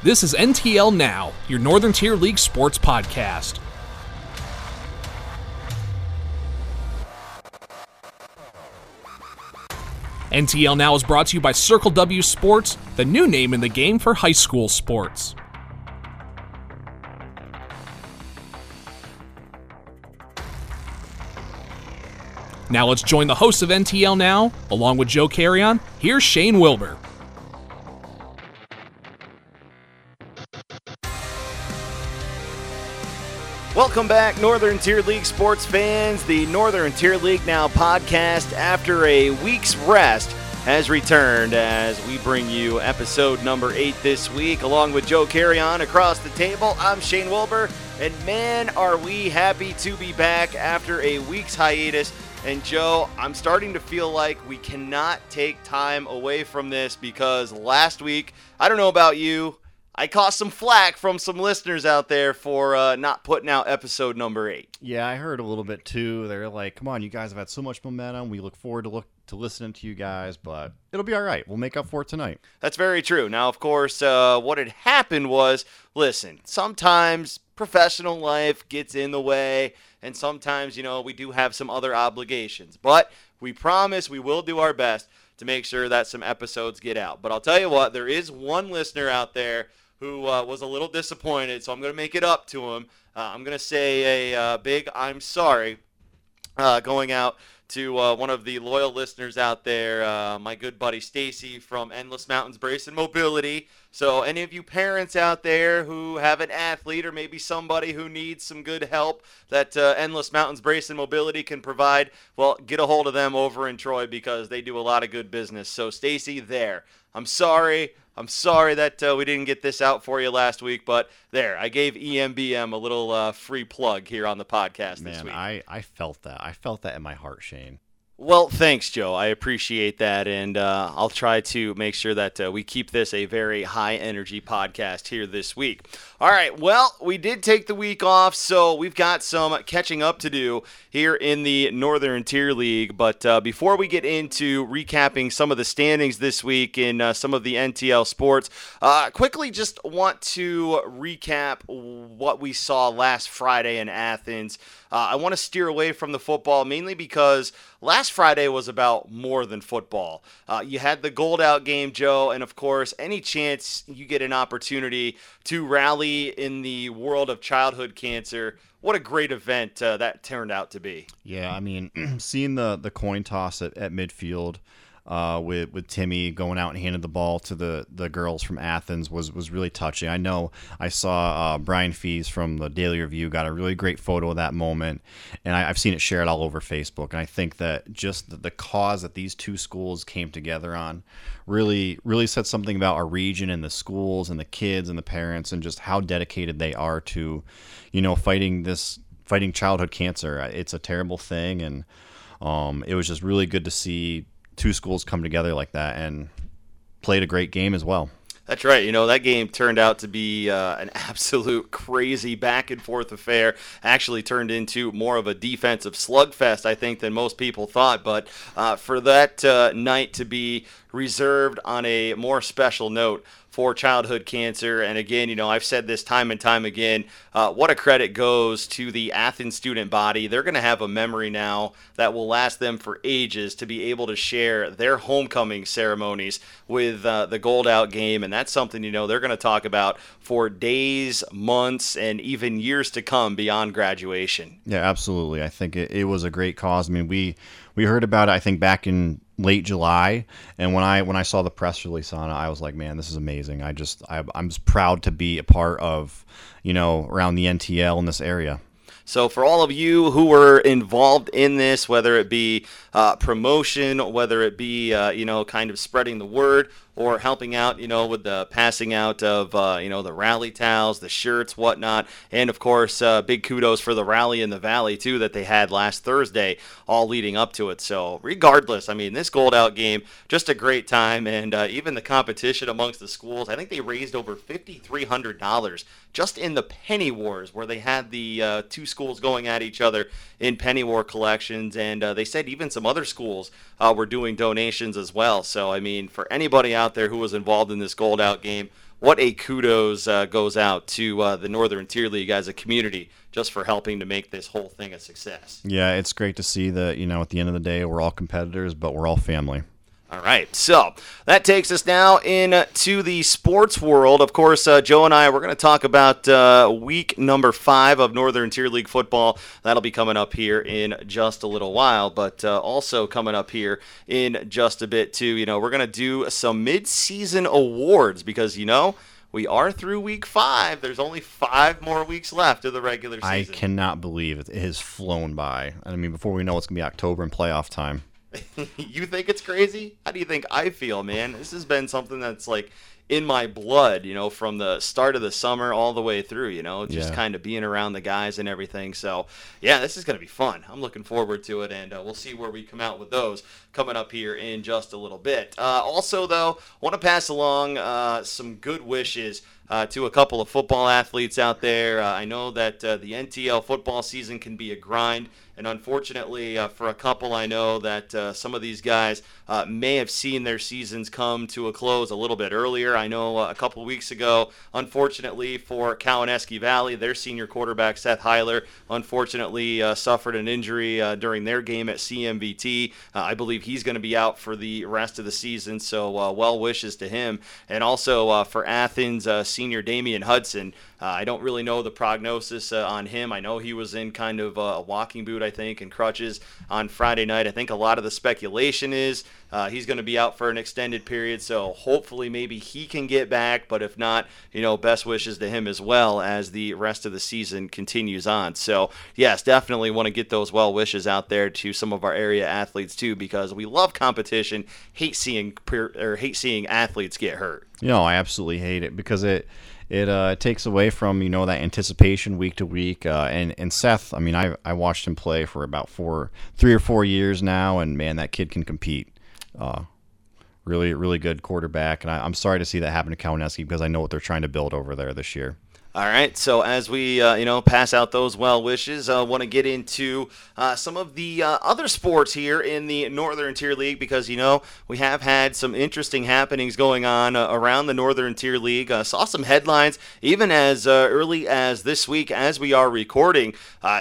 This is NTL Now, your Northern Tier League sports podcast. NTL Now is brought to you by Circle W Sports, the new name in the game for high school sports. Now let's join the hosts of NTL Now, along with Joe Carrion. Here's Shane Wilbur. Welcome back, Northern Tier League sports fans. The Northern Tier League Now podcast, after a week's rest, has returned as we bring you episode number eight this week, along with Joe Carrion across the table. I'm Shane Wilbur, and man, are we happy to be back after a week's hiatus. And Joe, I'm starting to feel like we cannot take time away from this because last week, I don't know about you, I caught some flack from some listeners out there for uh, not putting out episode number eight. Yeah, I heard a little bit too. They're like, "Come on, you guys have had so much momentum. We look forward to look to listening to you guys, but it'll be all right. We'll make up for it tonight." That's very true. Now, of course, uh, what had happened was, listen, sometimes professional life gets in the way, and sometimes, you know, we do have some other obligations. But we promise we will do our best to make sure that some episodes get out. But I'll tell you what, there is one listener out there who uh, was a little disappointed, so I'm going to make it up to him. Uh, I'm going to say a uh, big I'm sorry uh, going out to uh, one of the loyal listeners out there, uh, my good buddy Stacy from Endless Mountains Brace and Mobility. So, any of you parents out there who have an athlete or maybe somebody who needs some good help that Endless Mountains Brace and Mobility can provide, well, get a hold of them over in Troy because they do a lot of good business. So, Stacy, there. I'm sorry. I'm sorry that uh, we didn't get this out for you last week, but there, I gave EMBM a little uh, free plug here on the podcast Man, this week. I I felt that. I felt that in my heart, Shane. Well, thanks, Joe. I appreciate that, and uh, I'll try to make sure that uh, we keep this a very high energy podcast here this week. All right. Well, we did take the week off, so we've got some catching up to do here in the Northern Tier League. But uh, before we get into recapping some of the standings this week in uh, some of the NTL sports, uh, quickly just want to recap what we saw last Friday in Athens. Uh, I want to steer away from the football mainly because last Friday was about more than football. Uh, you had the gold out game, Joe, and of course, any chance you get an opportunity to rally in the world of childhood cancer, what a great event uh, that turned out to be. Yeah, I mean, seeing the the coin toss at, at midfield uh, with with Timmy going out and handing the ball to the, the girls from Athens was was really touching. I know I saw uh, Brian Fees from the Daily Review got a really great photo of that moment, and I, have seen it shared all over Facebook. And I think that just the, the cause that these two schools came together on really really said something about our region and the schools and the kids and the parents and just how dedicated they are to, you know, fighting this fighting childhood cancer. It's a terrible thing and. Um, it was just really good to see two schools come together like that and played a great game as well. That's right. You know, that game turned out to be uh, an absolute crazy back and forth affair. Actually, turned into more of a defensive slugfest, I think, than most people thought. But uh, for that uh, night to be reserved on a more special note for childhood cancer. And again, you know, I've said this time and time again. Uh, what a credit goes to the Athens student body. They're going to have a memory now that will last them for ages to be able to share their homecoming ceremonies with uh, the Gold Out game. And that's something, you know, they're going to talk about for days, months, and even years to come beyond graduation. Yeah, absolutely. I think it, it was a great cause. I mean, we we heard about it, I think, back in late July, and when I when I saw the press release on it, I was like, man, this is amazing. I just I, I'm just proud to be a part of, you know, around the NTL in this area. So, for all of you who were involved in this, whether it be uh, promotion, whether it be, uh, you know, kind of spreading the word, or helping out, you know, with the passing out of, uh, you know, the rally towels, the shirts, whatnot. And of course, uh, big kudos for the rally in the Valley, too, that they had last Thursday, all leading up to it. So, regardless, I mean, this gold out game, just a great time. And uh, even the competition amongst the schools, I think they raised over $5,300 just in the Penny Wars, where they had the uh, two schools going at each other in Penny War collections. And uh, they said even some other schools uh, were doing donations as well. So, I mean, for anybody out there who was involved in this gold out game, what a kudos uh, goes out to uh, the Northern Tier League as a community just for helping to make this whole thing a success. Yeah, it's great to see that, you know, at the end of the day, we're all competitors, but we're all family. All right, so that takes us now into the sports world. Of course, uh, Joe and I we're going to talk about uh, week number five of Northern Tier League football. That'll be coming up here in just a little while, but uh, also coming up here in just a bit too. You know, we're going to do some mid-season awards because you know we are through week five. There's only five more weeks left of the regular season. I cannot believe it has flown by. I mean, before we know it's going to be October and playoff time. you think it's crazy? How do you think I feel, man? This has been something that's like in my blood, you know, from the start of the summer all the way through, you know, just Yeah. kind of being around the guys and everything. So, yeah, this is going to be fun. I'm looking forward to it, and uh, we'll see where we come out with those coming up here in just a little bit. Uh, also, though, want to pass along uh, some good wishes. Uh, to a couple of football athletes out there. Uh, I know that uh, the NTL football season can be a grind, and unfortunately, uh, for a couple, I know that uh, some of these guys uh, may have seen their seasons come to a close a little bit earlier. I know a couple weeks ago, unfortunately for Cowanesque Valley, their senior quarterback Seth Heiler, unfortunately suffered an injury during their game at CMVT. I believe he's going to be out for the rest of the season, so well wishes to him. And also for Athens senior Damian Hudson, uh, I don't really know the prognosis uh, on him. I know he was in kind of a walking boot, I think, and crutches on Friday night. I think a lot of the speculation is uh, he's going to be out for an extended period, so hopefully maybe he can get back. But if not, you know, best wishes to him as well as the rest of the season continues on. So yes, definitely want to get those well wishes out there to some of our area athletes too, because we love competition. Hate seeing or hate seeing athletes get hurt. You know, I absolutely hate it because it it uh, takes away from you know that anticipation week to week. Uh, and and Seth, I mean, I I watched him play for about four, three or four years now, and man, that kid can compete. Uh, really, really good quarterback, and I, I'm sorry to see that happen to Cowanesque because I know what they're trying to build over there this year. All right. So as we uh, you know pass out those well wishes, I uh, want to get into uh, some of the uh, other sports here in the Northern Tier League because you know we have had some interesting happenings going on uh, around the Northern Tier League. Uh, saw some headlines even as early as this week as we are recording.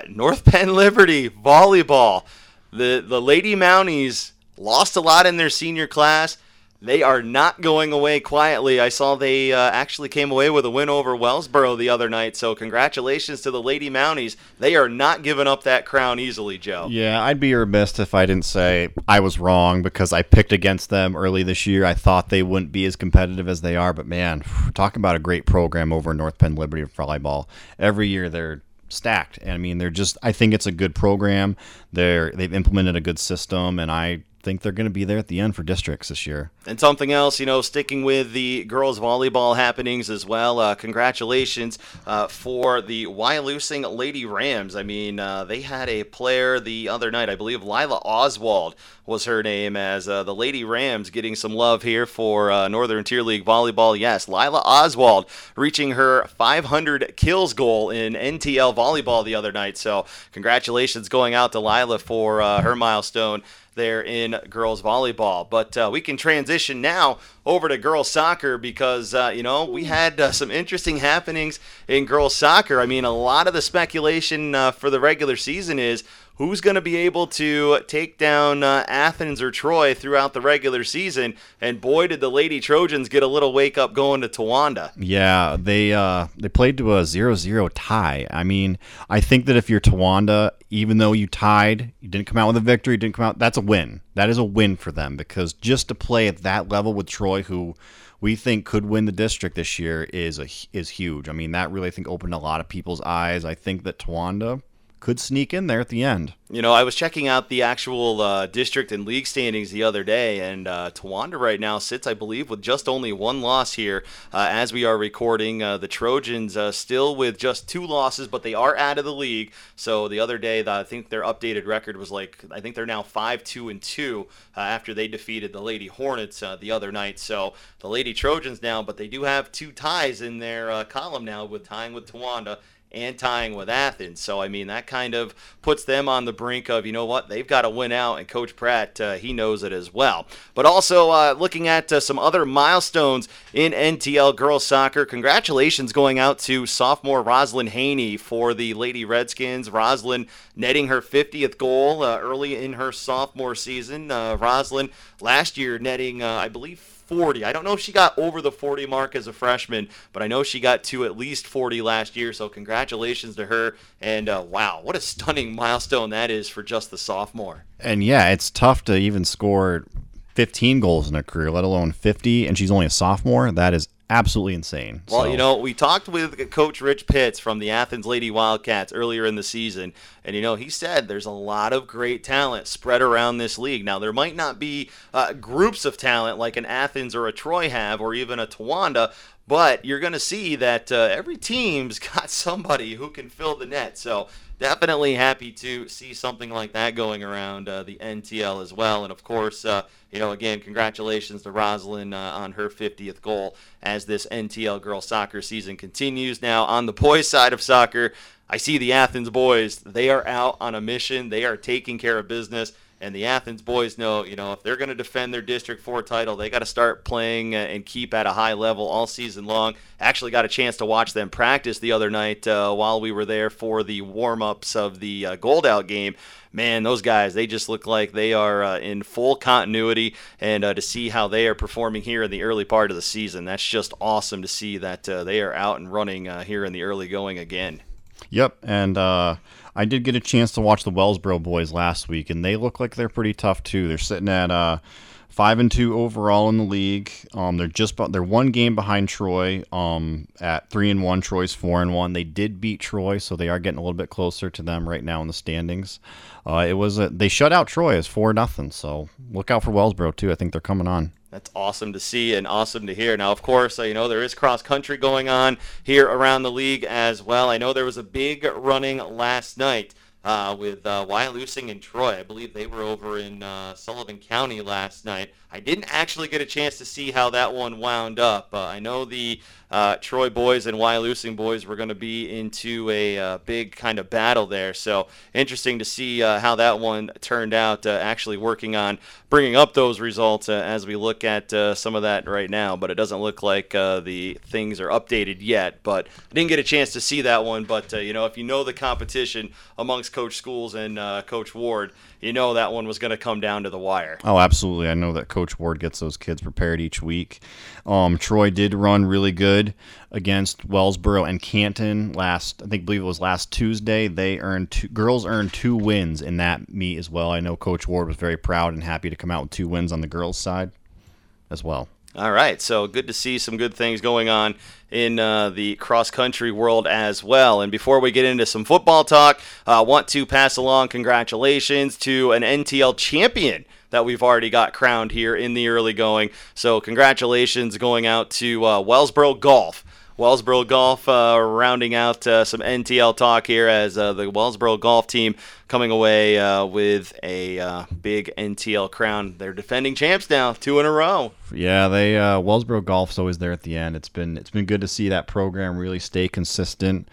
North Penn Liberty volleyball. The the Lady Mounties lost a lot in their senior class. They are not going away quietly. I saw they uh, actually came away with a win over Wellsboro the other night. So congratulations to the Lady Mounties. They are not giving up that crown easily, Joe. Yeah, I'd be remiss if I didn't say I was wrong because I picked against them early this year. I thought they wouldn't be as competitive as they are, but man, talking about a great program over North Penn Liberty volleyball. Every year they're stacked. And I mean, they're just I think it's a good program. They're they've implemented a good system and I think they're going to be there at the end for districts this year. And something else, you know, sticking with the girls volleyball happenings as well. Uh, congratulations uh, for the Wyalusing Lady Rams. I mean, uh, they had a player the other night, I believe Lila Oswald was her name, as uh, the Lady Rams getting some love here for uh, Northern Tier League volleyball. Yes, Lila Oswald reaching her 500 kills goal in NTL volleyball the other night. So congratulations going out to Lila for uh, her milestone there in girls volleyball. But uh, we can transition now over to girls soccer because uh, you know we had uh, some interesting happenings in girls soccer. I mean, a lot of the speculation uh, for the regular season is who's going to be able to take down uh, Athens or Troy throughout the regular season. And boy, did the Lady Trojans get a little wake up going to Towanda. Yeah, they uh, they played to a 0-0 tie. I mean, I think that if you're Towanda, even though you tied, you didn't come out with a victory, didn't come out. That's a win. That is a win for them because just to play at that level with Troy, who we think could win the district this year, is a, is huge. I mean, that really I think opened a lot of people's eyes. I think that Towanda could sneak in there at the end. You know, I was checking out the actual uh, district and league standings the other day, and uh, Towanda right now sits, I believe, with just only one loss here uh, as we are recording. Uh, the Trojans uh, still with just two losses, but they are out of the league. So the other day, I think their updated record was like, I think they're now five, two, and two uh, after they defeated the Lady Hornets the other night. So the Lady Trojans now, but they do have two ties in their column now with tying with Towanda and tying with Athens. So, I mean, that kind of puts them on the brink of, you know what, they've got to win out, and Coach Pratt, uh, he knows it as well. But also, uh, looking at uh, some other milestones in NTL girls soccer, congratulations going out to sophomore Roslyn Haney for the Lady Redskins. Roslyn netting her 50th goal uh, early in her sophomore season. Uh, Roslyn last year netting, uh, I believe, 40. I don't know if she got over the 40 mark as a freshman, but I know she got to at least 40 last year. So congratulations to her. And uh, wow, what a stunning milestone that is for just the sophomore. And yeah, it's tough to even score 15 goals in a career, let alone 50. And she's only a sophomore. That is absolutely insane. Well, So- you know, we talked with Coach Rich Pitts from the Athens Lady Wildcats earlier in the season, and you know, he said there's a lot of great talent spread around this league. Now, there might not be uh, groups of talent like an Athens or a Troy have, or even a Towanda. But you're going to see that uh, every team's got somebody who can fill the net. So definitely happy to see something like that going around uh, the NTL as well. And of course, uh, you know, again, congratulations to Roslyn uh, on her 50th goal as this NTL girls soccer season continues. Now, on the boys' side of soccer, I see the Athens boys. They are out on a mission. They are taking care of business. And the Athens boys know, you know, if they're going to defend their District 4 title, they got to start playing uh, and keep at a high level all season long. Actually, got a chance to watch them practice the other night uh, while we were there for the warm ups of the uh, Gold Out game. Man, those guys, they just look like they are uh, in full continuity. And uh, to see how they are performing here in the early part of the season, that's just awesome to see that uh, they are out and running here in the early going again. Yep, and I did get a chance to watch the Wellsboro boys last week, and they look like they're pretty tough too. They're sitting at uh, five and two overall in the league. Um, they're just they're one game behind Troy. Um, at three and one, Troy's four and one. They did beat Troy, so they are getting a little bit closer to them right now in the standings. Uh, it was a, they shut out Troy as four nothing. So look out for Wellsboro too. I think they're coming on. That's awesome to see and awesome to hear. Now, of course, uh, you know there is cross country going on here around the league as well. I know there was a big running last night uh, with uh, Wyalusing and Troy. I believe they were over in uh, Sullivan County last night. I didn't actually get a chance to see how that one wound up. Uh, I know the uh, Troy boys and Wyalusing boys were going to be into a uh, big kind of battle there. So interesting to see uh, how that one turned out. Uh, actually working on bringing up those results uh, as we look at some of that right now. But it doesn't look like the things are updated yet. But I didn't get a chance to see that one. But you know, if you know the competition amongst Coach Schools and Coach Ward, you know that one was going to come down to the wire. Oh, absolutely. I know that Coach Ward gets those kids prepared each week. Um, Troy did run really good against Wellsboro and Canton last. I think believe it was last Tuesday. They earned two, girls earned two wins in that meet as well. I know Coach Ward was very proud and happy to come out with two wins on the girls' side as well. All right, so good to see some good things going on in uh, the cross country world as well. And before we get into some football talk, I uh, want to pass along congratulations to an NTL champion that we've already got crowned here in the early going. So congratulations going out to uh, Wellsboro Golf. Wellsboro Golf uh, rounding out uh, some NTL talk here as uh, the Wellsboro Golf team coming away uh, with a uh, big NTL crown. They're defending champs now, two in a row. Yeah, they uh, Wellsboro Golf's always there at the end. It's been it's been good to see that program really stay consistent.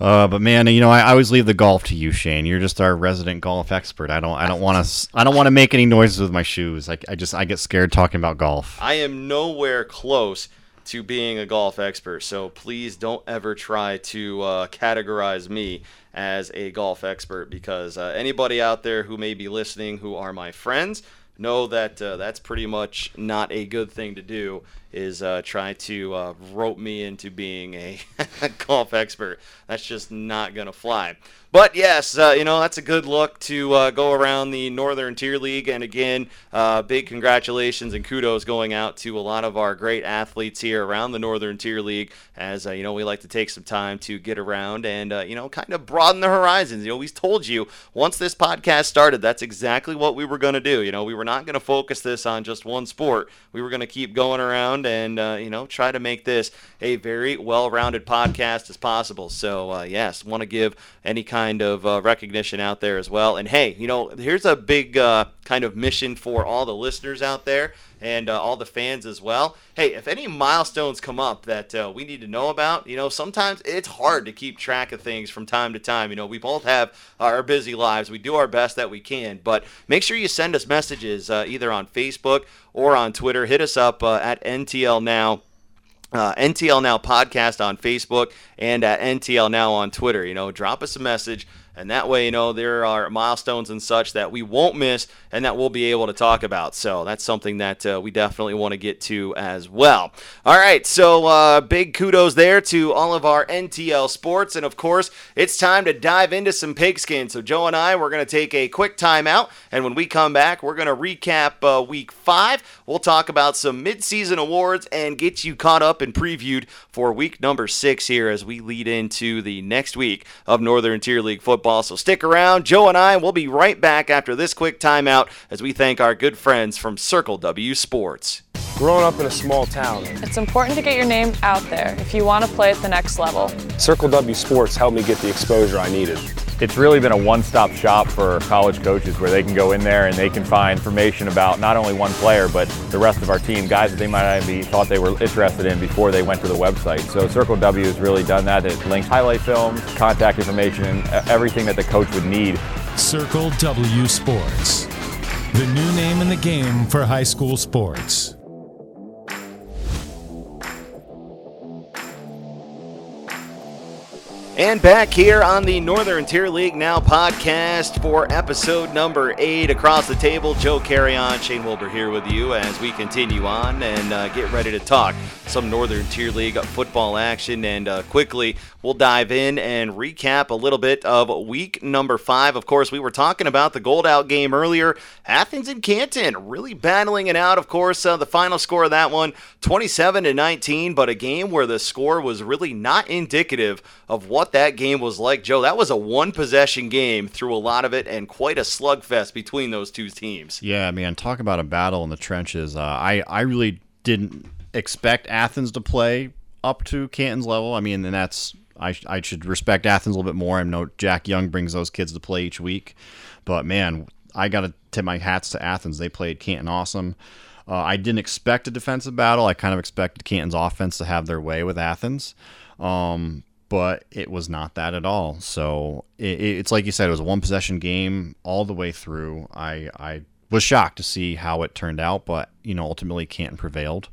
Uh, but man, you know, I, I always leave the golf to you, Shane. You're just our resident golf expert. I don't, I don't want to, I don't want to make any noises with my shoes. I, I just, I get scared talking about golf. I am nowhere close to being a golf expert, so please don't ever try to uh, categorize me as a golf expert because uh, anybody out there who may be listening who are my friends know that uh, that's pretty much not a good thing to do is uh, try to uh, rope me into being a golf expert. That's just not gonna fly but yes uh, you know that's a good look to uh, go around the northern tier league. And again uh, big congratulations and kudos going out to a lot of our great athletes here around the northern tier league as you know we like to take some time to get around and you know kind of broaden the horizons. You know we told you once this podcast started that's exactly what we were going to do. You know we were not going to focus this on just one sport. We were going to keep going around and uh, you know try to make this a very well-rounded podcast as possible. So uh, yes want to give any kind kind of uh, recognition out there as well. And hey, you know, here's a big uh, kind of mission for all the listeners out there and uh, all the fans as well. Hey, if any milestones come up that uh, we need to know about, you know, sometimes it's hard to keep track of things from time to time. You know, we both have our busy lives. We do our best that we can, but make sure you send us messages uh, either on Facebook or on Twitter. Hit us up uh, at NTL Now. Uh, NTL Now podcast on Facebook and at NTL Now on Twitter. You know, drop us a message and that way, you know, there are milestones and such that we won't miss and that we'll be able to talk about. So that's something that uh, we definitely want to get to as well. All right, so uh, big kudos there to all of our NTL sports. And of course, it's time to dive into some pigskin. So Joe and I, we're going to take a quick timeout. And when we come back, we're going to recap uh, week five. We'll talk about some midseason awards and get you caught up and previewed for week number six here as we lead into the next week of Northern Tier League football football. So stick around. Joe and I will be right back after this quick timeout as we thank our good friends from Circle W Sports. Growing up in a small town, It's important to get your name out there if you want to play at the next level. Circle W Sports helped me get the exposure I needed. It's really been a one-stop shop for college coaches where they can go in there and they can find information about not only one player but the rest of our team, guys that they might not be thought they were interested in before they went to the website. So Circle W has really done that. It links highlight films, contact information, and everything that the coach would need. Circle W Sports, the new name in the game for high school sports. And back here on the Northern Tier League Now podcast for episode number eight. Across the table, Joe Carrion, Shane Wilbur here with you as we continue on and uh, get ready to talk some Northern Tier League football action. And uh, quickly, we'll dive in and recap a little bit of week number five. Of course, we were talking about the gold out game earlier. Athens and Canton really battling it out. Of course, uh, the final score of that one, 27 to 19, but a game where the score was really not indicative of what that game was like. Joe, that was a one possession game through a lot of it and quite a slugfest between those two teams. Yeah, man, talk about a battle in the trenches. Uh, I I really didn't expect Athens to play up to Canton's level. I mean, and that's I, I should respect Athens a little bit more. I know Jack Young brings those kids to play each week, but man, I got to tip my hats to Athens. They played Canton awesome. Uh, I didn't expect a defensive battle. I kind of expected Canton's offense to have their way with Athens. Um, but it was not that at all. So it, it's like you said, it was a one possession game all the way through. I, I was shocked to see how it turned out, but you know, ultimately Canton prevailed.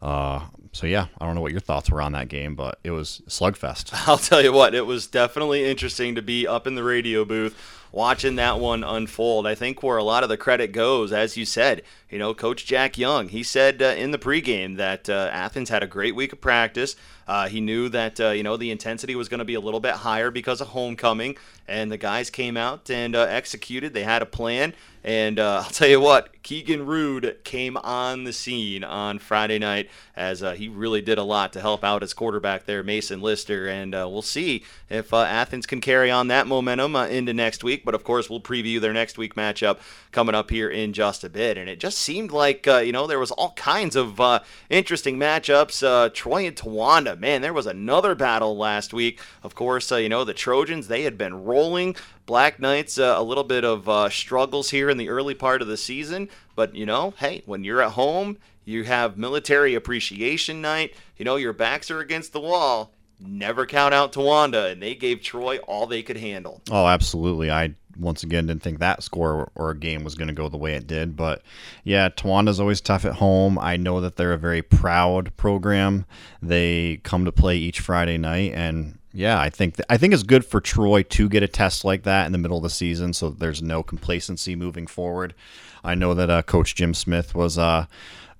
Uh, so yeah, I don't know what your thoughts were on that game, but it was slugfest. I'll tell you what, it was definitely interesting to be up in the radio booth watching that one unfold. I think where a lot of the credit goes, as you said, you know, Coach Jack Young, he said uh, in the pregame that uh, Athens had a great week of practice. Uh, he knew that uh, you know the intensity was going to be a little bit higher because of homecoming, and the guys came out and uh, executed. They had a plan, and uh, I'll tell you what, Keegan Rude came on the scene on Friday night as he really did a lot to help out his quarterback there, Mason Lister, and we'll see if Athens can carry on that momentum into next week. But of course, we'll preview their next week matchup coming up here in just a bit, and it just seemed like you know there was all kinds of interesting matchups. Troy and Towanda man, there was another battle last week. Of course, uh, you know, the Trojans, they had been rolling. Black Knights, uh, a little bit of uh, struggles here in the early part of the season. But, you know, hey, when you're at home, you have military appreciation night. You know, your backs are against the wall. Never count out Towanda, and they gave Troy all they could handle. Oh, absolutely. I once again didn't think that score or game was going to go the way it did. But yeah, Towanda's always tough at home. I know that they're a very proud program. They come to play each Friday night, and yeah, I think th- I think it's good for Troy to get a test like that in the middle of the season, so there's no complacency moving forward. I know that uh, Coach Jim Smith was. Uh,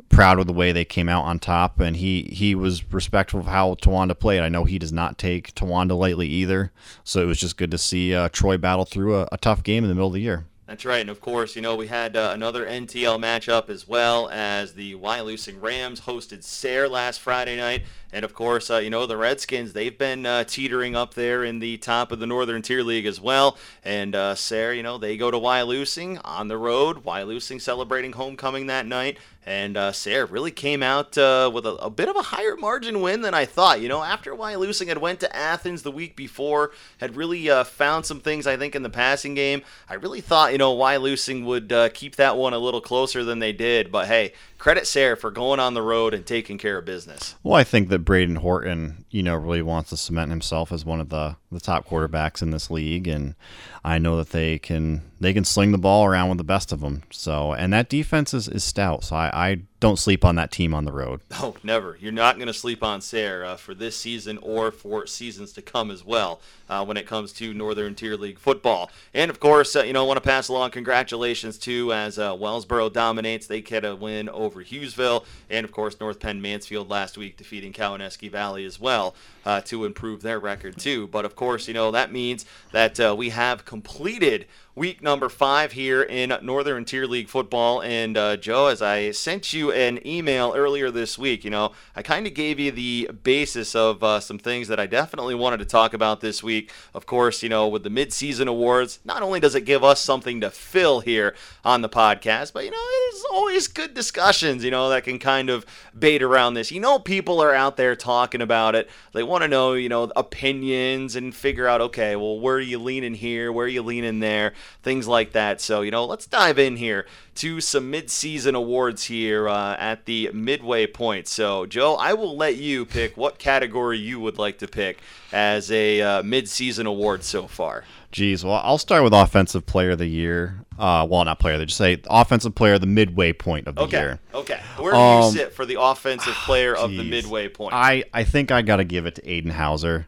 proud of the way they came out on top, and he he was respectful of how Towanda played. I know he does not take Towanda lightly either, so it was just good to see uh, Troy battle through a, a, tough game in the middle of the year. That's right, and of course, you know we had uh, another NTL matchup as well as the Wyalusing Rams hosted Sayre last Friday night, And of course, uh, you know, the Redskins, they've been uh, teetering up there in the top of the Northern Tier League as well. And uh, Sayre, you know, they go to Wyalusing on the road. Wyalusing celebrating homecoming that night. And uh, Sayre really came out uh, with a, a, bit of a higher margin win than I thought. You know, after Wyalusing had went to Athens the week before, had really uh, found some things, I think, in the passing game. I really thought, you know, Wyalusing would uh, keep that one a little closer than they did. But hey, credit Sayre for going on the road and taking care of business. Well, I think that Braden Horton, you know, really wants to cement himself as one of the, the top quarterbacks in this league. And I know that they can they can sling the ball around with the best of them. So, and that defense is, is stout. So I, I don't sleep on that team on the road. Oh, never. You're not going to sleep on Sayre uh, for this season or for seasons to come as well uh, when it comes to Northern Tier League football. And of course, uh, you know, I want to pass along congratulations to as uh, Wellsboro dominates. They get a win over Hughesville, and of course, North Penn Mansfield last week defeating Cowanesque Valley as well uh, to improve their record too. But of course, you know that means that uh, we have completed week number five here in Northern Tier League football. And uh, Joe, as I sent you an email earlier this week, you know, I kind of gave you the basis of uh, some things that I definitely wanted to talk about this week. Of course, you know, with the midseason awards, not only does it give us something to fill here on the podcast, but, you know, it's always good discussions, you know, that can kind of bait around this. You know, people are out there talking about it. They want to know, you know, opinions and figure out, okay, well, where are you leaning here? Where are you leaning there? Things like that. So, you know, let's dive in here to some mid-season awards here uh, at the midway point. So, Joe, I will let you pick what category you would like to pick as a uh, mid-season award so far. Geez, well, I'll start with offensive player of the year. Uh, well, not player. They just say offensive player, the midway point of the okay. year. Okay. Where do um, you sit for the offensive player of the midway point? I, I think I got to give it to Aiden Hauser.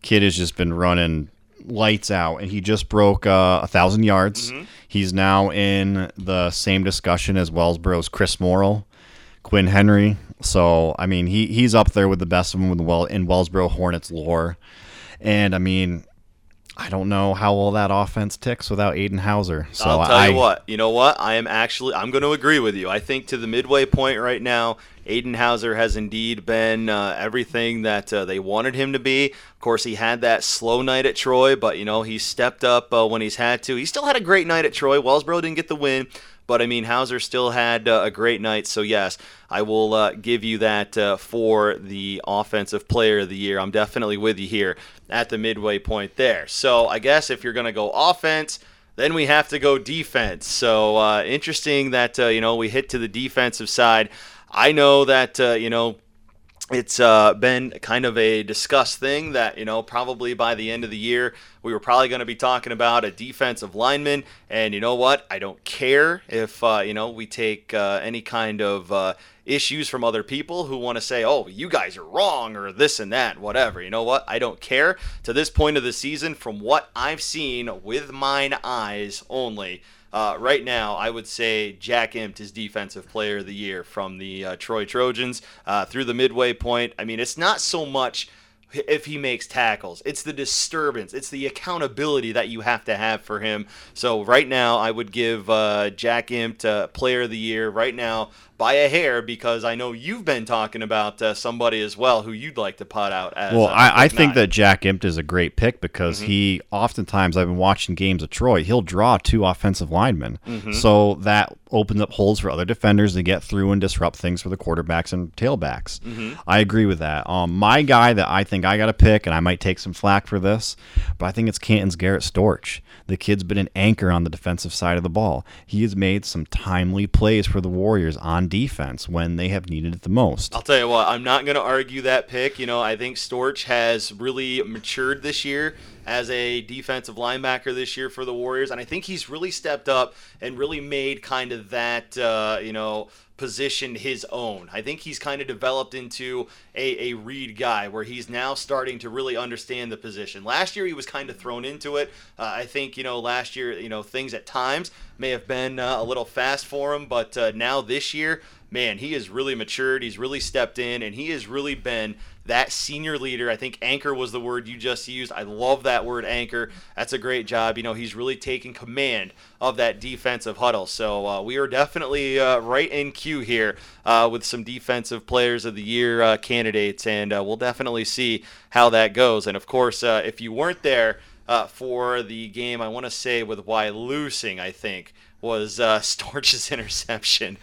Kid has just been running lights out, and he just broke uh, a thousand yards. Mm-hmm. He's now in the same discussion as Wellsboro's Chris Morrill, Quinn Henry. So I mean, he he's up there with the best of them with well in Wellsboro Hornets lore, and I mean. I don't know how all that offense ticks without Aiden Hauser. So I'll tell I, you what. You know what? I am actually. I'm going to agree with you. I think to the midway point right now, Aiden Hauser has indeed been uh, everything that uh, they wanted him to be. Of course, he had that slow night at Troy, but you know he stepped up uh, when he's had to. He still had a great night at Troy. Wellsboro didn't get the win, but I mean Hauser still had uh, a great night. So yes, I will uh, give you that uh, for the offensive player of the year. I'm definitely with you here at the midway point there. So I guess if you're going to go offense. Then we have to go defense. So uh, interesting that uh, you know we hit to the defensive side. I know that uh, you know it's uh, been kind of a discussed thing that you know probably by the end of the year we were probably going to be talking about a defensive lineman. And you know what? I don't care if uh, you know we take uh, any kind of uh, issues from other people who want to say oh you guys are wrong or this and that whatever. You know what? I don't care. To this point of the season from what i've seen with mine eyes only uh, right now, I would say Jack Impt is Defensive Player of the Year from the uh, Troy Trojans uh, through the midway point. I mean, it's not so much if he makes tackles. It's the disturbance. It's the accountability that you have to have for him. So right now, I would give uh, Jack Impt uh, Player of the Year right now by a hair because I know you've been talking about uh, somebody as well who you'd like to pot out as. Well, I, I think that Jack Impt is a great pick because mm-hmm. he oftentimes I've been watching games of Troy. He'll draw two offensive linemen, mm-hmm. so that opens up holes for other defenders to get through and disrupt things for the quarterbacks and tailbacks. Mm-hmm. I agree with that. Um, my guy that I think I got to pick, and I might take some flack for this, but I think it's Canton's Garrett Storch. The kid's been an anchor on the defensive side of the ball. He has made some timely plays for the Warriors on defense when they have needed it the most. I'll tell you what, I'm not going to argue that pick. You know, I think Storch has really matured this year as a defensive linebacker this year for the Warriors, and I think he's really stepped up and really made kind of that, uh, you know, position his own. I think he's kind of developed into a, a read guy where he's now starting to really understand the position. Last year he was kind of thrown into it. Uh, I think, you know, last year, you know, things at times may have been uh, a little fast for him, but uh, now this year, man, he has really matured. He's really stepped in, and he has really been that senior leader. I think anchor was the word you just used. I love that word anchor. That's a great job. You know, he's really taking command of that defensive huddle. So uh, we are definitely uh, right in queue here uh, with some defensive players of the year uh, candidates, and uh, we'll definitely see how that goes. And of course, uh, if you weren't there uh, for the game, I want to say with Wyalusing, I think was uh, Storch's interception,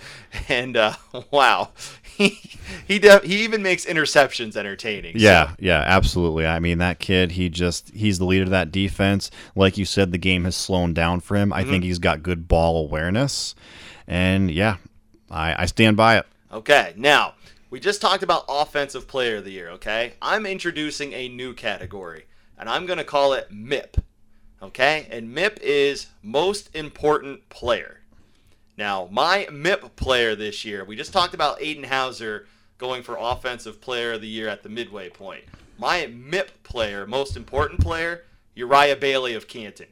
and uh, wow, he he de- he even makes interceptions entertaining. Yeah, So, yeah, absolutely. I mean, that kid, he just he's the leader of that defense. Like you said, the game has slowed down for him. I think he's got good ball awareness, and yeah, I, I stand by it. Okay, now we just talked about offensive player of the year. Okay, I'm introducing a new category, and I'm gonna call it MIP. Okay, and MIP is most important player. Now, my MIP player this year, we just talked about Aiden Hauser going for offensive player of the year at the midway point. My MIP player, most important player, Uriah Bailey of Canton.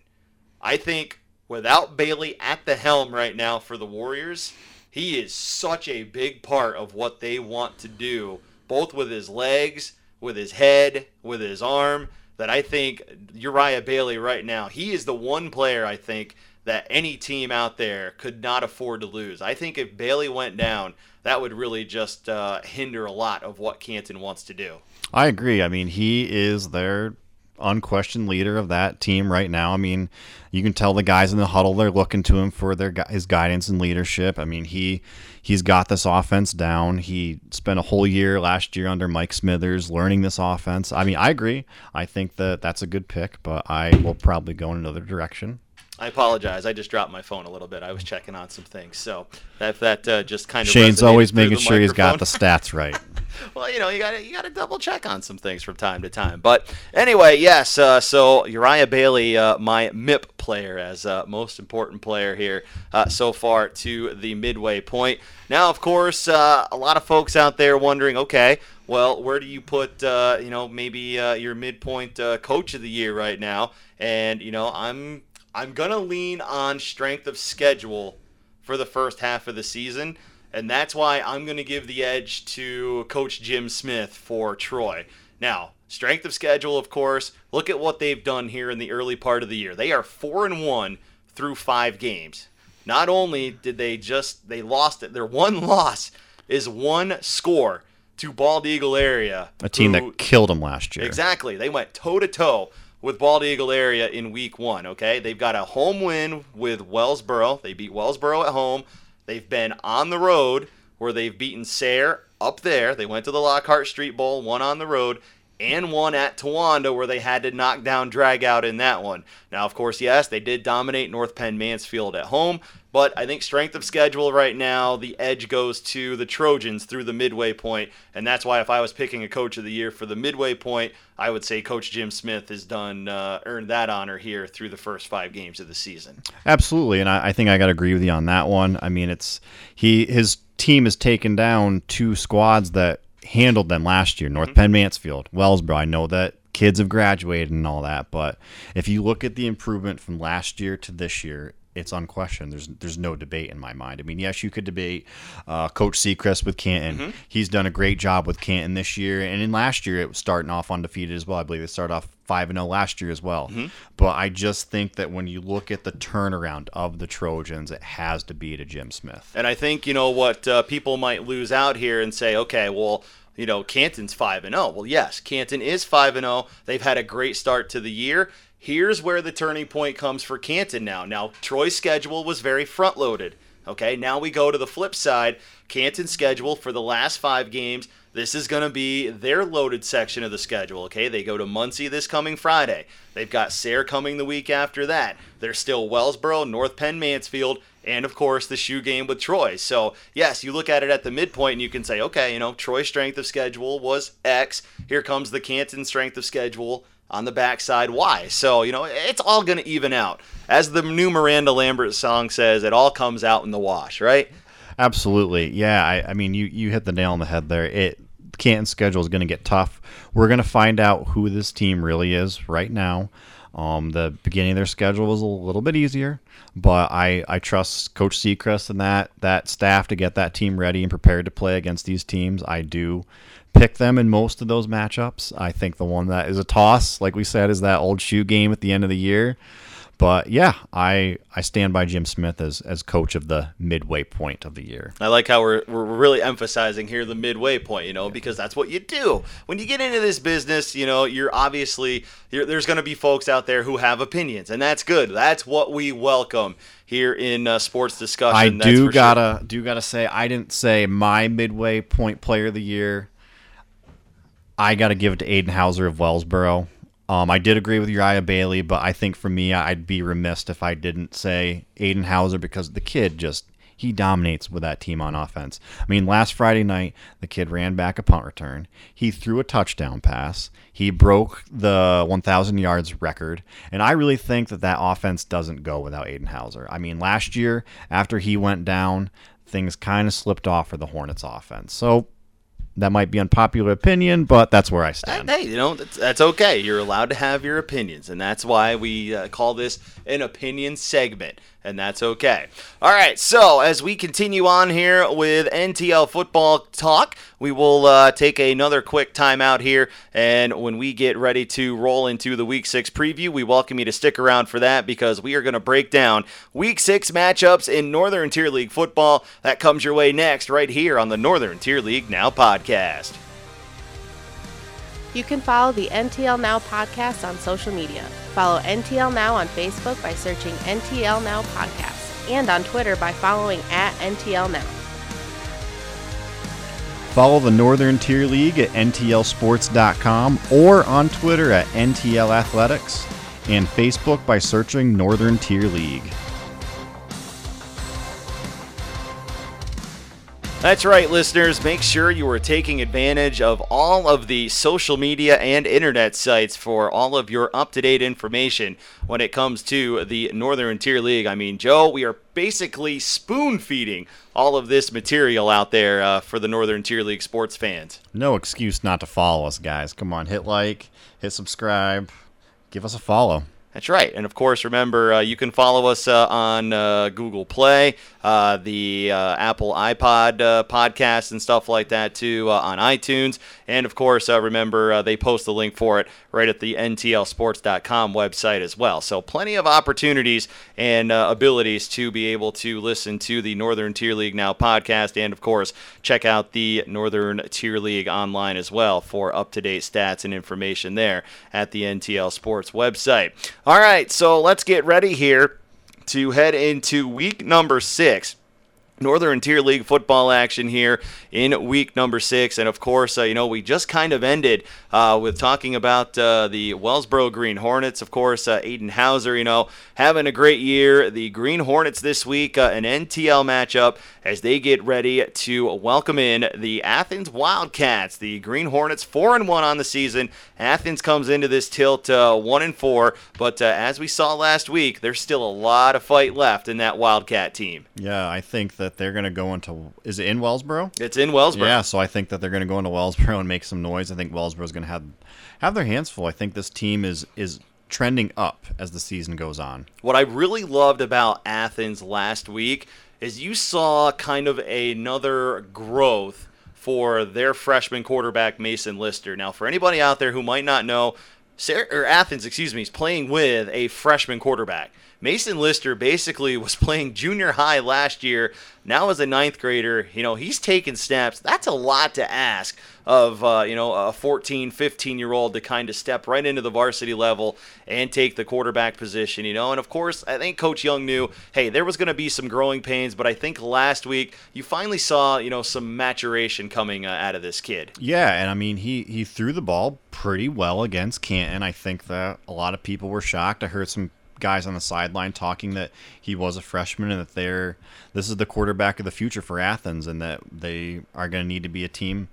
I think without Bailey at the helm right now for the Warriors, he is such a big part of what they want to do, both with his legs, with his head, with his arm, that I think Uriah Bailey right now, he is the one player I think that any team out there could not afford to lose. I think if Bailey went down, that would really just uh, hinder a lot of what Canton wants to do. I agree. I mean, he is their unquestioned leader of that team right now. I mean, you can tell the guys in the huddle they're looking to him for their his guidance and leadership. I mean, he he's got this offense down. He spent a whole year last year under Mike Smithers learning this offense. I mean, I agree. I think that that's a good pick, but I will probably go in another direction. I apologize. I just dropped my phone a little bit. I was checking on some things, so that that uh, just kind of Shane's always making sure he's got the stats right. well, you know, you got to you got to double check on some things from time to time. But anyway, yes. Uh, so Uriah Bailey, uh, my MIP player, as uh, most important player here uh, so far to the midway point. Now, of course, uh, a lot of folks out there wondering, okay, well, where do you put, uh, you know, maybe uh, your midpoint uh, coach of the year right now? And you know, I'm I'm gonna lean on strength of schedule for the first half of the season. And that's why I'm going to give the edge to Coach Jim Smith for Troy. Now, strength of schedule, of course. Look at what they've done here in the early part of the year. They are four and one through five games. Not only did they just they lost it, their one loss is one score to Bald Eagle area, A team who- that killed them last year. Exactly. They went toe to toe with Bald Eagle area in week one. Okay. They've got a home win with Wellsboro. They beat Wellsboro at home. They've been on the road where they've beaten Sayre up there. They went to the Lockhart Street Bowl, one on the road, and one at Towanda where they had to knock down drag out in that one. Now, of course, yes, they did dominate North Penn Mansfield at home, but I think strength of schedule right now, the edge goes to the Trojans through the midway point, and that's why if I was picking a coach of the year for the midway point, I would say Coach Jim Smith has done uh, earned that honor here through the first five games of the season. Absolutely, and I, I think I got to agree with you on that one. I mean, it's he his team has taken down two squads that handled them last year. North mm-hmm. Penn Mansfield, Wellsboro. I know that kids have graduated and all that, but if you look at the improvement from last year to this year, it's unquestioned. There's there's no debate in my mind. I mean, yes, you could debate uh, Coach Seacrest with Canton. He's done a great job with Canton this year, and in last year it was starting off undefeated as well. I believe they started off five and zero last year as well. But I just think that when you look at the turnaround of the Trojans, it has to be to Jim Smith. And I think you know what uh, people might lose out here and say, okay, well, you know, Canton's five and zero. Well, yes, Canton is five and zero. They've had a great start to the year. Here's where the turning point comes for Canton now. Now, Troy's schedule was very front loaded. Okay, now we go to the flip side. Canton's schedule for the last five games. This is going to be their loaded section of the schedule. Okay, they go to Muncy this coming Friday. They've got Sayre coming the week after that. There's still Wellsboro, North Penn, Mansfield, and of course the shoe game with Troy. So yes, you look at it at the midpoint and you can say, okay, you know, Troy's strength of schedule was X. Here comes the Canton strength of schedule on the backside Y. So you know, it's all going to even out. As the new Miranda Lambert song says, it all comes out in the wash, right? Absolutely, yeah. I, I mean, you you hit the nail on the head there. It Canton's schedule is going to get tough. We're going to find out who this team really is right now. Um, the beginning of their schedule was a little bit easier, but I, I trust Coach Seacrest and that that staff to get that team ready and prepared to play against these teams. I do pick them in most of those matchups. I think the one that is a toss, like we said, is that old shoe game at the end of the year. But yeah, I I stand by Jim Smith as as coach of the midway point of the year. I like how we're, we're really emphasizing here the midway point, you know, because that's what you do. When you get into this business, you know, you're obviously, you're, there's going to be folks out there who have opinions, and that's good. That's what we welcome here in uh, sports discussion. I do gotta sure. do gotta say I didn't say my midway point player of the year. I gotta give it to Aiden Hauser of Wellsboro. Um, I did agree with Uriah Bailey, but I think for me, I'd be remiss if I didn't say Aiden Hauser because the kid just he dominates with that team on offense. I mean, last Friday night, the kid ran back a punt return. He threw a touchdown pass. He broke the 1,000 yards record. And I really think that that offense doesn't go without Aiden Hauser. I mean, last year, after he went down, things kind of slipped off for the Hornets offense. So that might be unpopular opinion, but that's where I stand. Hey, you know, that's, that's okay. You're allowed to have your opinions, and that's why we uh, call this an opinion segment, and that's okay. All right, so as we continue on here with NTL football talk, we will uh, take another quick timeout here, and when we get ready to roll into the Week 6 preview, we welcome you to stick around for that because we are going to break down Week 6 matchups in Northern Tier League football. That comes your way next, right here on the Northern Tier League Now podcast. You can follow the NTL Now podcast on social media. Follow NTL Now on Facebook by searching NTL Now Podcast and on Twitter by following at NTL Now. Follow the Northern Tier League at NTLSports.com or on Twitter at NTL Athletics and Facebook by searching Northern Tier League. That's right, listeners. Make sure you are taking advantage of all of the social media and internet sites for all of your up to date information when it comes to the Northern Tier League. I mean, Joe, we are basically spoon feeding all of this material out there uh, for the Northern Tier League sports fans. No excuse not to follow us, guys. Come on, hit like, hit subscribe, give us a follow. That's right. And of course, remember, uh, you can follow us uh, on uh, Google Play, uh, the uh, Apple iPod uh, podcast, and stuff like that, too, on iTunes. And of course, remember, they post the link for it right at the NTLSports.com website as well. So, plenty of opportunities and abilities to be able to listen to the Northern Tier League Now podcast. And of course, check out the Northern Tier League online as well for up to date stats and information there at the NTL Sports website. All right, so let's get ready here to head into week number six. Northern Tier League football action here in week number six. And of course, uh, you know, we just kind of ended uh, with talking about uh, the Wellsboro Green Hornets. Of course, uh, Aiden Hauser, you know, having a great year. The Green Hornets this week, uh, an NTL matchup as they get ready to welcome in the Athens Wildcats. The Green Hornets, 4 and 1 on the season. Athens comes into this tilt uh, 1 and 4. But as we saw last week, there's still a lot of fight left in that Wildcat team. Yeah, I think that they're going to go into. Is it in Wellsboro? It's in Wellsboro. Yeah, so I think that they're going to go into Wellsboro and make some noise. I think Wellsboro's going to have have their hands full. I think this team is is trending up as the season goes on. What I really loved about Athens last week is you saw kind of another growth for their freshman quarterback Mason Lister. Now, for anybody out there who might not know, Sayre, or Athens, excuse me, is playing with a freshman quarterback. Mason Lister basically was playing junior high last year. Now as a ninth grader, you know, he's taking snaps. That's a lot to ask of, uh, you know, a 14, 15 year old to kind of step right into the varsity level and take the quarterback position, you know. And of course, I think Coach Young knew, hey, there was going to be some growing pains, but I think last week you finally saw, you know, some maturation coming uh, out of this kid. Yeah, and I mean, he, he threw the ball pretty well against Canton. I think that a lot of people were shocked. I heard some guys on the sideline talking that he was a freshman and that they're this is the quarterback of the future for Athens and that they are going to need to be a team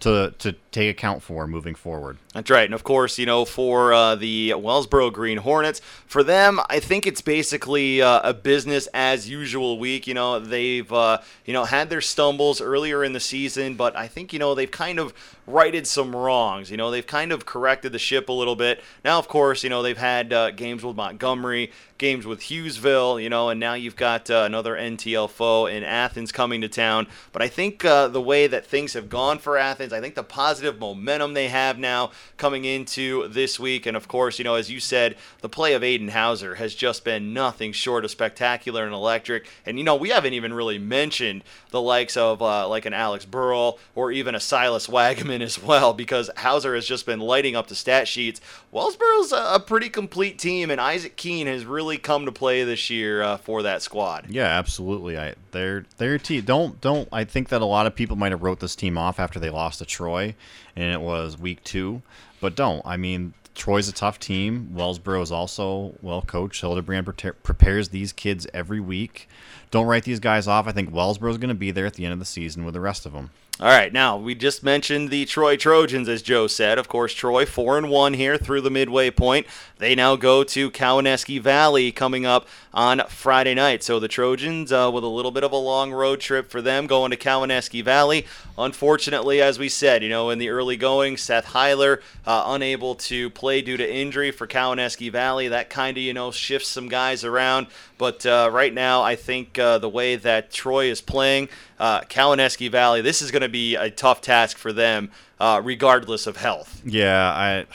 to to take account for moving forward. That's right, and of course, you know, for uh, the Wellsboro Green Hornets, for them, I think it's basically uh, a business as usual week. You know, they've uh, you know had their stumbles earlier in the season, but I think you know they've kind of righted some wrongs. You know, they've kind of corrected the ship a little bit. Now, of course, you know they've had uh, games with Montgomery, games with Hughesville, you know, and now you've got uh, another NTL foe in Athens coming to town. But I think uh, the way that things have gone for Athens. I think the positive momentum they have now coming into this week, and of course, you know, as you said, the play of Aiden Hauser has just been nothing short of spectacular and electric. And you know, we haven't even really mentioned the likes of uh, like an Alex Burrell or even a Silas Wagaman as well, because Hauser has just been lighting up the stat sheets. Wellsboro's a, a pretty complete team, and Isaac Keene has really come to play this year uh, for that squad. Yeah, absolutely. I their their team don't don't. I think that a lot of people might have wrote this team off after they lost to Troy, and it was week two. But don't. I mean, Troy's a tough team. Wellsboro is also well coached. Hildebrand pre- prepares these kids every week. Don't write these guys off. I think Wellsboro is going to be there at the end of the season with the rest of them. All right, now we just mentioned the Troy Trojans, as Joe said. Of course, Troy four and one here through the midway point. They now go to Cowanesque Valley coming up on Friday night. So the Trojans, uh, with a little bit of a long road trip for them, going to Cowanesque Valley. Unfortunately, as we said, you know, in the early going, Seth Heiler uh, unable to play due to injury for Cowanesque Valley. That kind of you know shifts some guys around. But uh, right now, I think uh, the way that Troy is playing, uh, Cowanesque Valley, this is going to be a tough task for them, uh, regardless of health. Yeah, I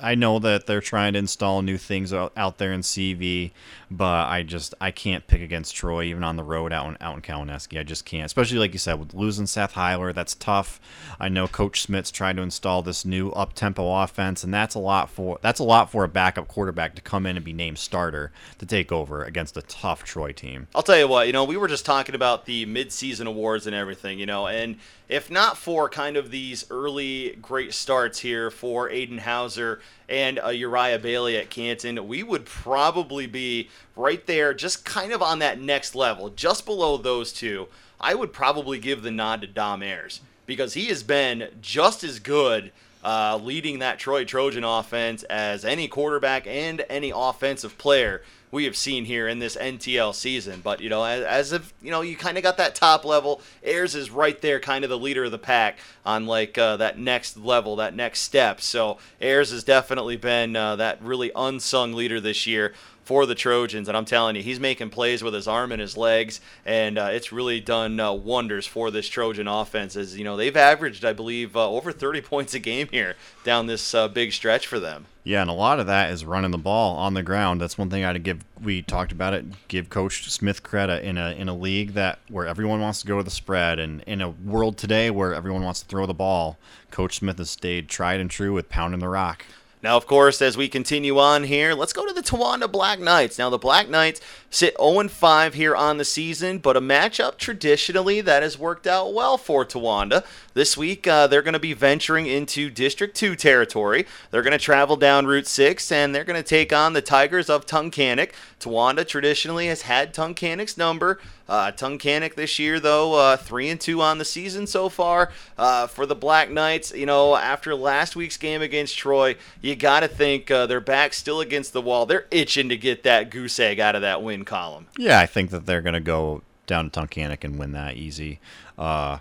I know that they're trying to install new things out, out there in CV, but I just I can't pick against Troy even on the road out in out in Cowanesque. I just can't, especially like you said with losing Seth Heiler. That's tough. I know Coach Smith's trying to install this new up tempo offense, and that's a lot for that's a lot for a backup quarterback to come in and be named starter to take over against a tough Troy team. I'll tell you what, you know, we were just talking about the midseason awards and everything, you know, and if not for kind of these early great starts here for Aiden Hauser and uh, Uriah Bailey at Canton, we would probably be right there, just kind of on that next level, just below those two. I would probably give the nod to Dom Ayers because he has been just as good uh, leading that Troy Trojan offense as any quarterback and any offensive player we have seen here in this NTL season. But you know, as, as if you know, you kind of got that top level. Ayers is right there, kind of the leader of the pack on like uh, that next level, that next step. So Ayers has definitely been uh, that really unsung leader this year for the Trojans. And I'm telling you, he's making plays with his arm and his legs, and uh, it's really done uh, wonders for this Trojan offense. As you know, they've averaged, I believe, uh, over 30 points a game here down this uh, big stretch for them. Yeah, and a lot of that is running the ball on the ground. That's one thing I would give. We talked about it. Give Coach Smith credit in a in a league that where everyone wants to go to the spread, and in a world today where everyone wants to throw the ball. Coach Smith has stayed tried and true with pounding the rock. Now, of course, as we continue on here, let's go to the Towanda Black Knights. Now, the Black Knights sit 0 5 here on the season, but a matchup traditionally that has worked out well for Towanda. This week, uh, they're going to be venturing into District 2 territory. They're going to travel down Route 6, and they're going to take on the Tigers of Tunkhannock. Towanda traditionally has had Tunkhannock's number. Uh, Tunkhannock this year, though, uh, three and two on the season so far. Uh, for the Black Knights, you know, after last week's game against Troy, you got to think uh, they're back still against the wall. They're itching to get that goose egg out of that win column. Yeah, I think that they're going to go down to Tunkhannock and win that easy. Uh,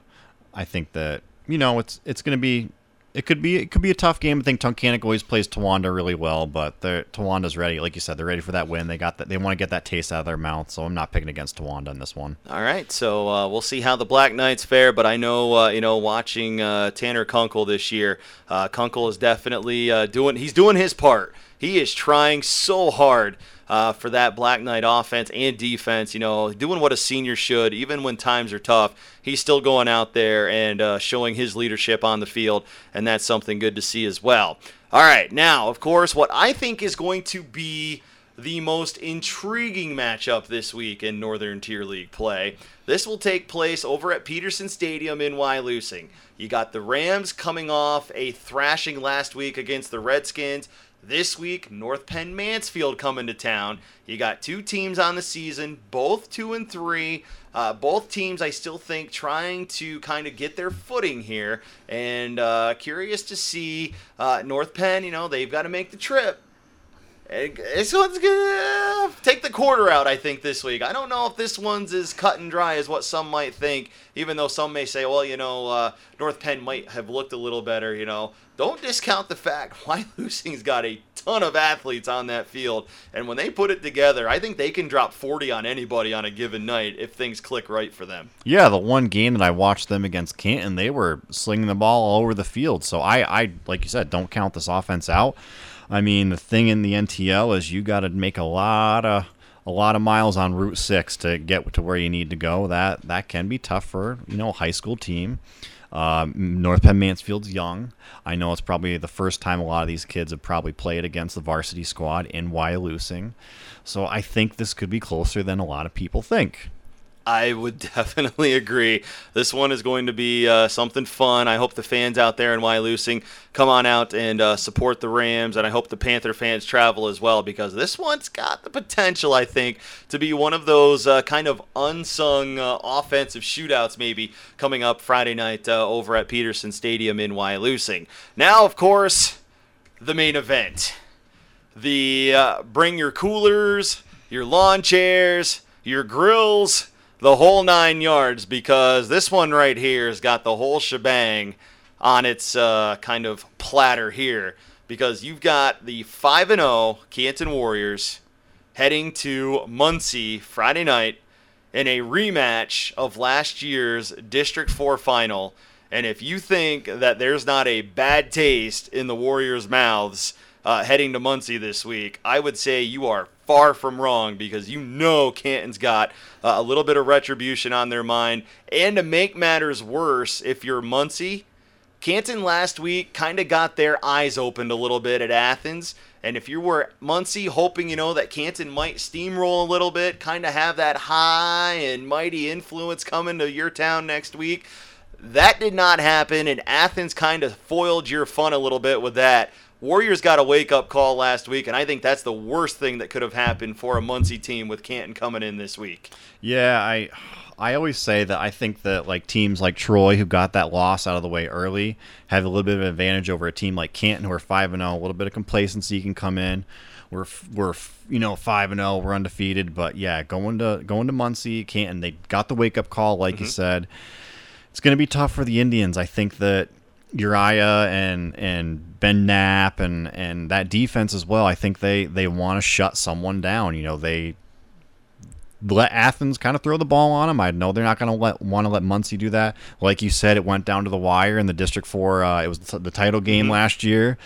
I think that you know it's it's going to be it could be it could be a tough game. I think Tunkhannock always plays Towanda really well, but Towanda's ready. Like you said, they're ready for that win. They got that. They want to get that taste out of their mouth. So I'm not picking against Towanda in this one. All right, so uh, we'll see how the Black Knights fare. But I know uh, you know watching uh, Tanner Kunkel this year, uh, Kunkel is definitely uh, doing. He's doing his part. He is trying so hard uh, for that Black Knight offense and defense. You know, doing what a senior should, even when times are tough. He's still going out there and uh, showing his leadership on the field, and that's something good to see as well. All right, now, of course, what I think is going to be the most intriguing matchup this week in Northern Tier League play. This will take place over at Peterson Stadium in Wyalusing. You got the Rams coming off a thrashing last week against the Redskins. This week, North Penn Mansfield coming to town. You got two teams on the season, both two and three. Uh, both teams, I still think, trying to kind of get their footing here. And uh, curious to see uh, North Penn, you know, they've got to make the trip. This one's gonna take the quarter out, I think, this week. I don't know if this one's as cut and dry as what some might think, even though some may say, well, you know, uh, North Penn might have looked a little better, you know. Don't discount the fact Wyalusing's got a ton of athletes on that field, and when they put it together, I think they can drop 40 on anybody on a given night if things click right for them. Yeah, the one game that I watched them against Canton, they were slinging the ball all over the field. So I, I like you said, don't count this offense out. I mean, the thing in the NTL is you got to make a lot of a lot of miles on Route Six to get to where you need to go. That that can be tough for you know a high school team. Uh, North Penn Mansfield's young. I know it's probably the first time a lot of these kids have probably played against the varsity squad in Wyalusing. So I think this could be closer than a lot of people think. I would definitely agree. This one is going to be uh, something fun. I hope the fans out there in Wyalusing come on out and uh, support the Rams, and I hope the Panther fans travel as well because this one's got the potential, I think, to be one of those uh, kind of unsung uh, offensive shootouts maybe coming up Friday night uh, over at Peterson Stadium in Wyalusing. Now, of course, the main event. The uh, bring your coolers, your lawn chairs, your grills the whole nine yards because this one right here has got the whole shebang on its uh, kind of platter here because you've got the 5 and 0 Canton Warriors heading to Muncy Friday night in a rematch of last year's District 4 final. And if you think that there's not a bad taste in the Warriors' mouths uh, heading to Muncy this week, I would say you are far from wrong because you know Canton's got uh, a little bit of retribution on their mind. And to make matters worse, if you're Muncy, Canton last week kind of got their eyes opened a little bit at Athens. And if you were Muncy hoping, you know, that Canton might steamroll a little bit, kind of have that high and mighty influence coming to your town next week, that did not happen. And Athens kind of foiled your fun a little bit with that. Warriors got a wake up call last week, and I think that's the worst thing that could have happened for a Muncy team with Canton coming in this week. Yeah, I I always say that I think that like teams like Troy who got that loss out of the way early have a little bit of an advantage over a team like Canton who are five and zero. A little bit of complacency can come in. We're we're you know five and zero. We're undefeated, but yeah, going to going to Muncy, Canton, they got the wake up call, like mm-hmm. you said. It's going to be tough for the Indians. I think that Uriah and and Ben Knapp and and that defense as well. I think they they want to shut someone down. You know, they let Athens kind of throw the ball on them. I know they're not going to let want to let Muncy do that. Like you said, it went down to the wire in the District Four. Uh, it was the title game mm-hmm. last year.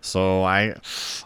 So I,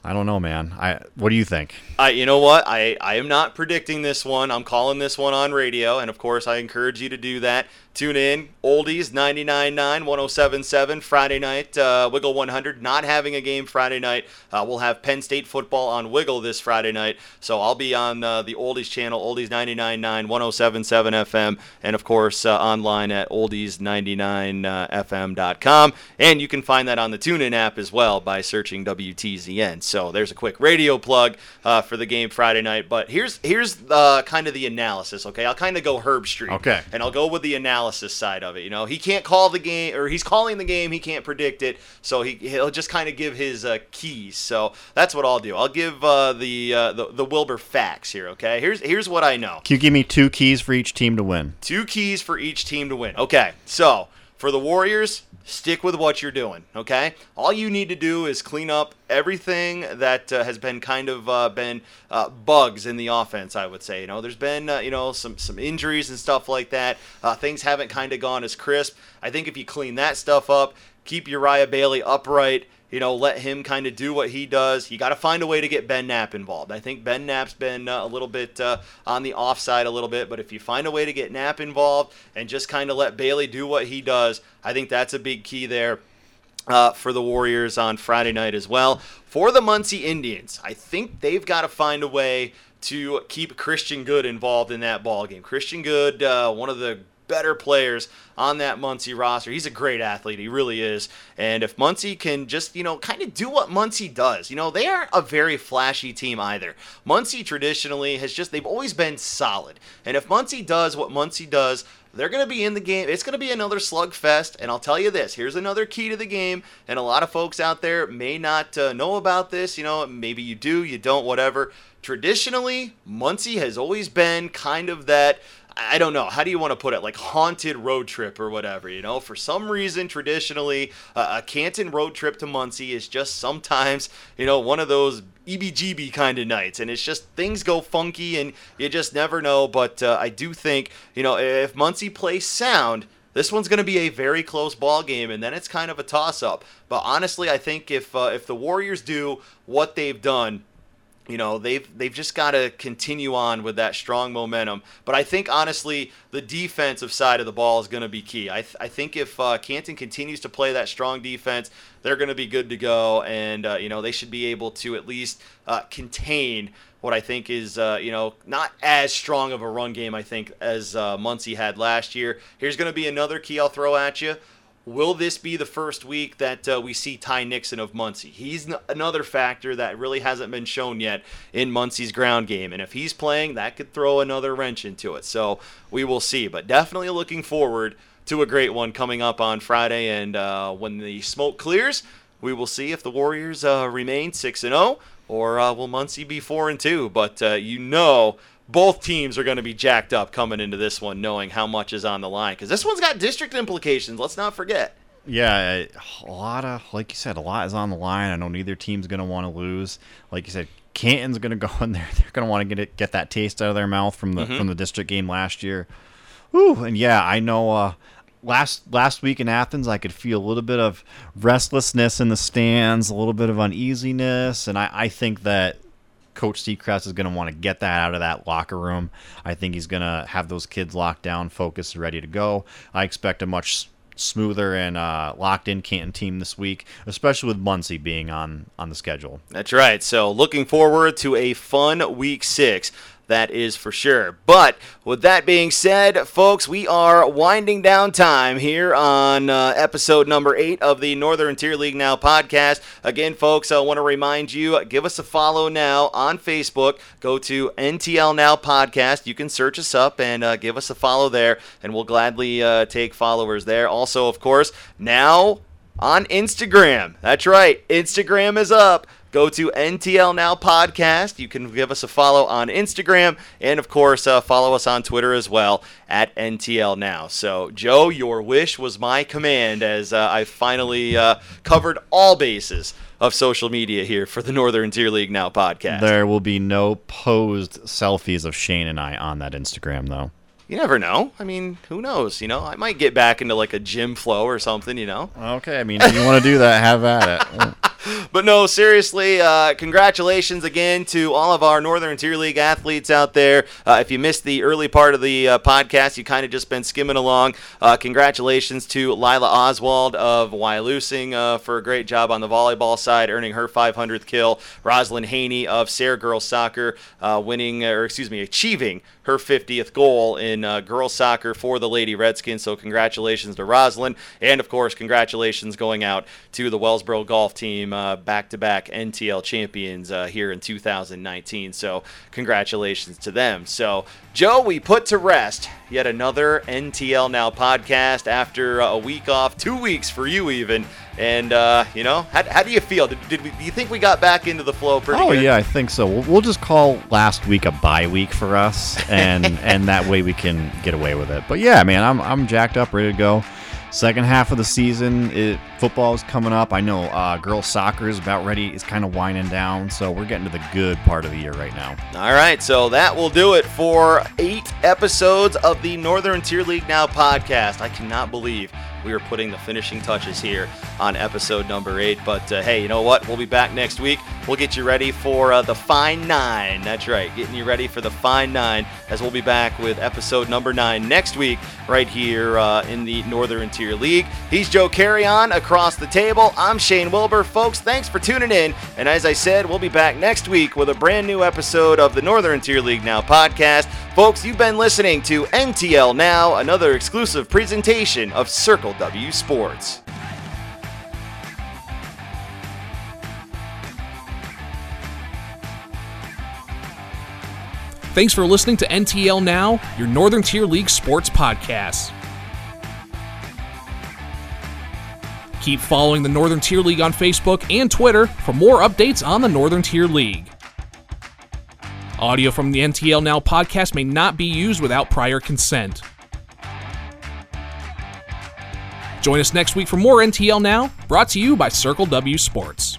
I don't know, man. I what do you think? I, you know what? I, I am not predicting this one. I'm calling this one on radio, and of course, I encourage you to do that. Tune in, Oldies 99.9, 107.7, Friday night, uh, Wiggle 100. Not having a game Friday night. Uh, we'll have Penn State football on Wiggle this Friday night. So I'll be on uh, the Oldies channel, Oldies 99.9, 107.7 FM, and of course, uh, online at oldies99fm.com. And you can find that on the TuneIn app as well by searching WTZN. So there's a quick radio plug uh, for the game Friday night. But here's here's uh, kind of the analysis, okay? I'll kind of go Herbstreit. Okay. And I'll go with the analysis analysis side of it. You know, he can't call the game, or he's calling the game, he can't predict it, so he he'll just kind of give his uh, keys. So that's what I'll do. I'll give uh, the, uh, the the Wilbur facts here. Okay, here's here's what I know. Can you give me two keys for each team to win? Two keys for each team to win. Okay, so for the Warriors, stick with what you're doing. Okay, all you need to do is clean up everything that uh, has been kind of uh, been uh, bugs in the offense. I would say, you know, there's been uh, you know some some injuries and stuff like that. Uh, things haven't kind of gone as crisp. I think if you clean that stuff up, keep Uriah Bailey upright you know, let him kind of do what he does. You got to find a way to get Ben Knapp involved. I think Ben Knapp's been uh, a little bit on the offside a little bit, but if you find a way to get Knapp involved and just kind of let Bailey do what he does, I think that's a big key there. Uh, for the Warriors on Friday night as well. For the Muncy Indians, I think they've got to find a way to keep Christian Good involved in that ball game. Christian Good, uh, one of the better players on that Muncy roster. He's a great athlete. He really is. And if Muncy can just, you know, kind of do what Muncy does, you know, they aren't a very flashy team either. Muncy traditionally has just, they've always been solid. And if Muncy does what Muncy does, they're going to be in the game. It's going to be another slugfest. And I'll tell you this here's another key to the game. And a lot of folks out there may not uh, know about this. You know, maybe you do, you don't, whatever. Traditionally, Muncy has always been kind of that. I don't know. How do you want to put it? Like haunted road trip or whatever, you know? For some reason, traditionally, uh, a Canton road trip to Muncy is just sometimes, you know, one of those EBGB kind of nights. And it's just things go funky and you just never know. But uh, I do think, you know, if Muncy plays sound, this one's going to be a very close ball game, and then it's kind of a toss-up. But honestly, I think if uh, if the Warriors do what they've done you know they've they've just got to continue on with that strong momentum. But i think honestly the defensive side of the ball is going to be key. I, th- I think if uh, canton continues to play that strong defense they're going to be good to go. And uh, you know they should be able to at least uh, contain what i think is uh, you know not as strong of a run game i think as uh, muncy had last year. Here's going to be another key i'll throw at you Will this be the first week that uh, we see Ty Nixon of Muncy? He's n- another factor that really hasn't been shown yet in Muncy's ground game. And if he's playing, that could throw another wrench into it. So we will see. But definitely looking forward to a great one coming up on Friday. And uh, when the smoke clears, we will see if the Warriors uh, remain 6 and 0 or uh, will Muncy be 4 and 2. But uh, you know both teams are going to be jacked up coming into this one, knowing how much is on the line. Because this one's got district implications. Let's not forget. Yeah, a lot of, like you said, a lot is on the line. I know neither team's going to want to lose. Like you said, Canton's going to go in there. They're going to want to get it, get that taste out of their mouth from the Mhm. from the district game last year. Whew, and yeah, I know. Uh, last last week in Athens, I could feel a little bit of restlessness in the stands, a little bit of uneasiness, and I, I think that Coach Seacrest is going to want to get that out of that locker room. I think he's going to have those kids locked down, focused, ready to go. I expect a much smoother and uh, locked in Canton team this week, especially with Muncy being on on the schedule. That's right. So looking forward to a fun week six. That is for sure. But with that being said, folks, we are winding down time here on uh, episode number eight of the Northern Tier League Now podcast. Again, folks, I want to remind you give us a follow now on Facebook. Go to NTL Now Podcast. You can search us up and uh, give us a follow there, and we'll gladly uh, take followers there. Also, of course, now on Instagram. That's right, Instagram is up. Go to NTL Now Podcast. You can give us a follow on Instagram, and of course, uh, follow us on Twitter as well at NTL Now. So, Joe, your wish was my command as uh, I finally uh, covered all bases of social media here for the Northern Tier League Now podcast. There will be no posed selfies of Shane and I on that Instagram, though. You never know. I mean, who knows? You know, I might get back into like a gym flow or something. You know. Okay, I mean, if you want to do that, have at it. But no, seriously, uh, congratulations again to all of our Northern Tier League athletes out there. Uh, if you missed the early part of the uh, podcast, you kind of just been skimming along. Uh, congratulations to Lila Oswald of Wyalusing uh, for a great job on the volleyball side, earning her 500th kill. Roslyn Haney of Sayre Girls Soccer uh, winning, or excuse me, achieving her 50th goal in girls soccer for the Lady Redskins. So congratulations to Roslyn, and of course, congratulations going out to the Wellsboro golf team, uh, back-to-back NTL champions uh, here in 2019. So congratulations to them. So Joe, we put to rest yet another NTL Now podcast after uh, a week off, two weeks for you even. And uh, you know, how, how do you feel? Did, did we, do you think we got back into the flow pretty oh good? yeah, I think so. We'll, we'll just call last week a bye week for us, and and that way we can get away with it. But yeah, man, I'm I'm jacked up, ready to go. Second half of the season, it, football is coming up. I know uh, girls soccer is about ready. It's kind of winding down, so we're getting to the good part of the year right now. All right, so that will do it for eight episodes of the Northern Tier League Now podcast. I cannot believe we are putting the finishing touches here on episode number eight. But uh, hey, you know what? We'll be back next week. We'll get you ready for uh, the Fine Nine. That's right, getting you ready for the Fine Nine as we'll be back with episode number nine next week, right here uh, in the Northern Tier League. He's Joe Carrion across the table. I'm Shane Wilbur. Folks, thanks for tuning in. And as I said, we'll be back next week with a brand new episode of the Northern Tier League Now podcast. Folks, you've been listening to NTL Now, another exclusive presentation of Circle W Sports. Thanks for listening to NTL Now, your Northern Tier League sports podcast. Keep following the Northern Tier League on Facebook and Twitter for more updates on the Northern Tier League. Audio from the NTL Now podcast may not be used without prior consent. Join us next week for more NTL Now, brought to you by Circle W Sports.